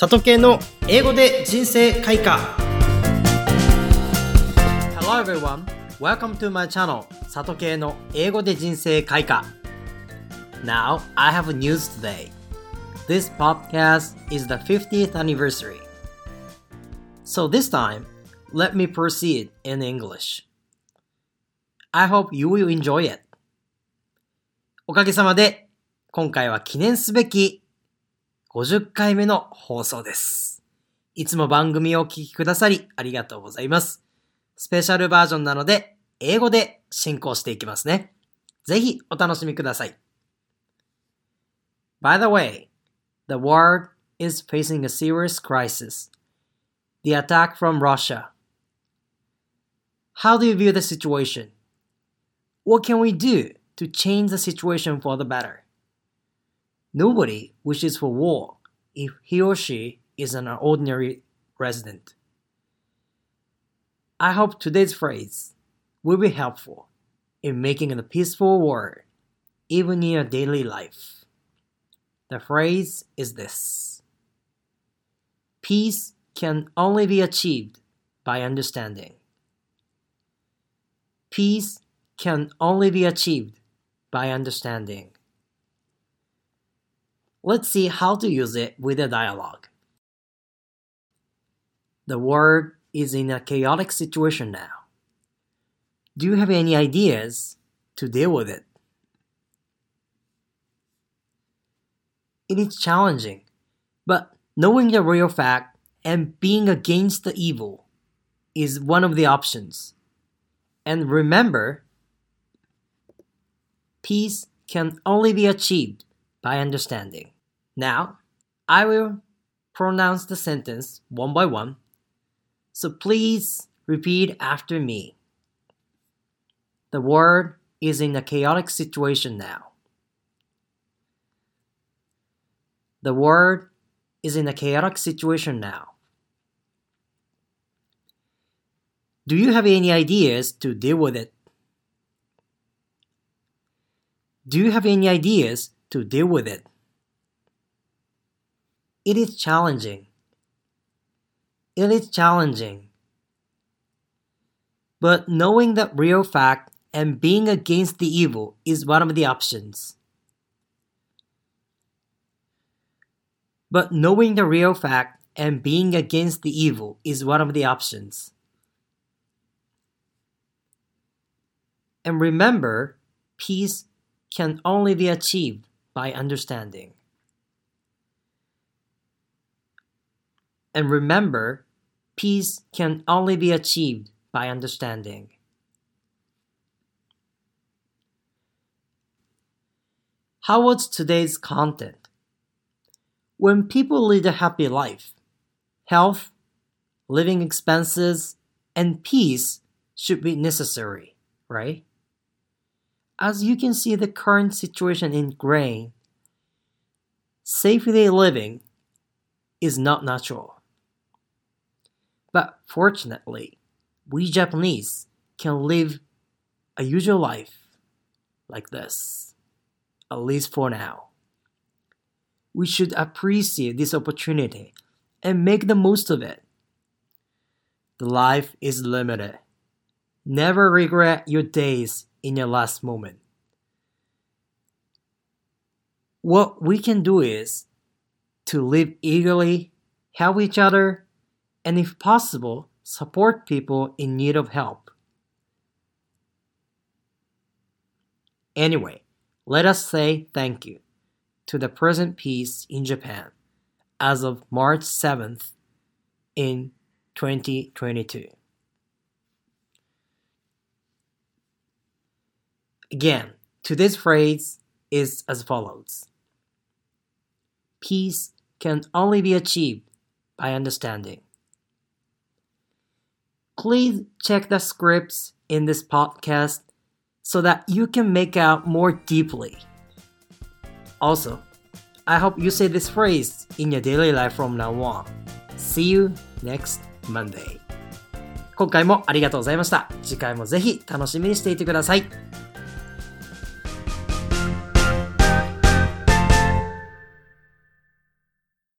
里系の英語で人生開花 Hello everyone, welcome to my channel 里系の英語で人生開花 Now, I have news today This podcast is the 50th anniversary So this time, let me proceed in English I hope you will enjoy it おかげさまで今回は記念すべき50回目の放送です。いつも番組をお聴きくださりありがとうございます。スペシャルバージョンなので、英語で進行していきますね。ぜひお楽しみください。By the way, the world is facing a serious crisis. The attack from Russia. How do you view the situation? What can we do to change the situation for the better? Nobody wishes for war if he or she is an ordinary resident. I hope today's phrase will be helpful in making a peaceful world, even in your daily life. The phrase is this Peace can only be achieved by understanding. Peace can only be achieved by understanding. Let's see how to use it with a dialogue. The world is in a chaotic situation now. Do you have any ideas to deal with it? It is challenging, but knowing the real fact and being against the evil is one of the options. And remember, peace can only be achieved by understanding. Now, I will pronounce the sentence one by one, so please repeat after me. The world is in a chaotic situation now. The world is in a chaotic situation now. Do you have any ideas to deal with it? Do you have any ideas to deal with it? It is challenging. It is challenging. But knowing the real fact and being against the evil is one of the options. But knowing the real fact and being against the evil is one of the options. And remember, peace can only be achieved by understanding. And remember, peace can only be achieved by understanding. How was today's content? When people lead a happy life, health, living expenses, and peace should be necessary, right? As you can see the current situation in Ukraine, safety living is not natural. But fortunately, we Japanese can live a usual life like this, at least for now. We should appreciate this opportunity and make the most of it. The life is limited. Never regret your days in your last moment. What we can do is to live eagerly, help each other, and if possible, support people in need of help. Anyway, let us say thank you to the present peace in Japan as of March 7th in 2022. Again, today's phrase is as follows Peace can only be achieved by understanding. Please check the scripts in this podcast so that you can make out more deeply. Also, I hope you say this phrase in your daily life from now on. See you next Monday. 今回もありがとうございました。次回もぜひ楽しみにしていてください。